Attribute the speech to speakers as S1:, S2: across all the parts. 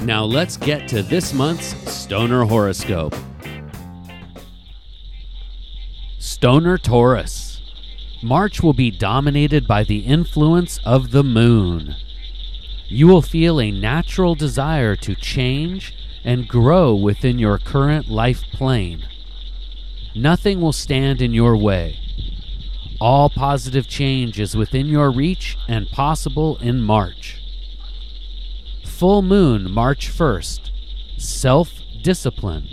S1: Now let's get to this month's Stoner Horoscope. Stoner Taurus. March will be dominated by the influence of the moon. You will feel a natural desire to change and grow within your current life plane. Nothing will stand in your way. All positive change is within your reach and possible in March. Full Moon, March 1st. Self discipline.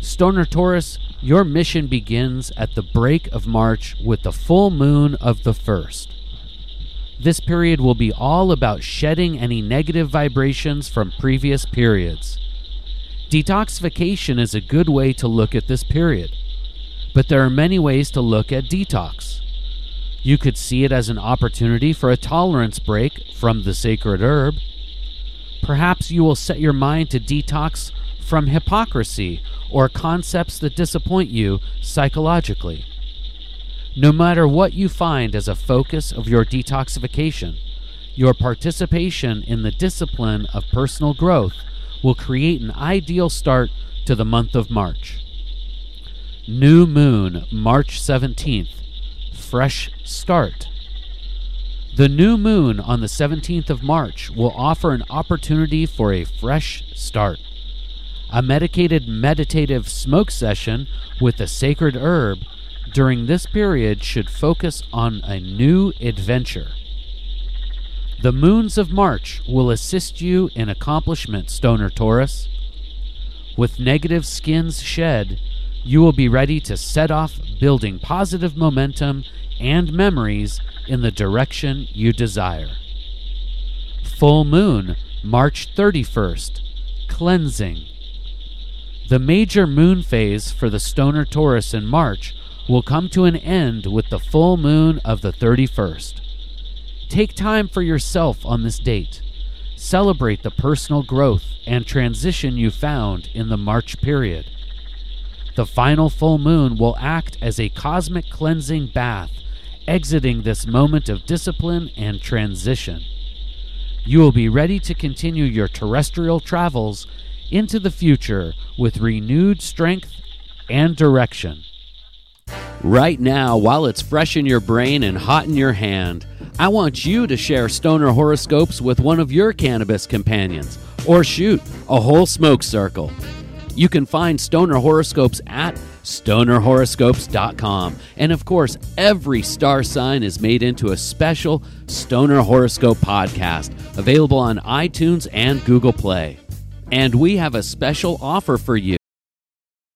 S1: Stoner Taurus, your mission begins at the break of March with the full moon of the 1st. This period will be all about shedding any negative vibrations from previous periods. Detoxification is a good way to look at this period, but there are many ways to look at detox. You could see it as an opportunity for a tolerance break from the sacred herb. Perhaps you will set your mind to detox from hypocrisy or concepts that disappoint you psychologically. No matter what you find as a focus of your detoxification, your participation in the discipline of personal growth will create an ideal start to the month of March. New Moon, March 17th. Fresh Start. The new moon on the 17th of March will offer an opportunity for a fresh start. A medicated meditative smoke session with a sacred herb during this period should focus on a new adventure. The moons of March will assist you in accomplishment, Stoner Taurus. With negative skins shed, you will be ready to set off building positive momentum and memories in the direction you desire. Full Moon, March 31st. Cleansing. The major moon phase for the Stoner Taurus in March will come to an end with the full moon of the 31st. Take time for yourself on this date. Celebrate the personal growth and transition you found in the March period. The final full moon will act as a cosmic cleansing bath, exiting this moment of discipline and transition. You will be ready to continue your terrestrial travels into the future with renewed strength and direction. Right now, while it's fresh in your brain and hot in your hand, I want you to share stoner horoscopes with one of your cannabis companions, or shoot, a whole smoke circle. You can find stoner horoscopes at stonerhoroscopes.com. And of course, every star sign is made into a special Stoner Horoscope podcast available on iTunes and Google Play. And we have a special offer for you.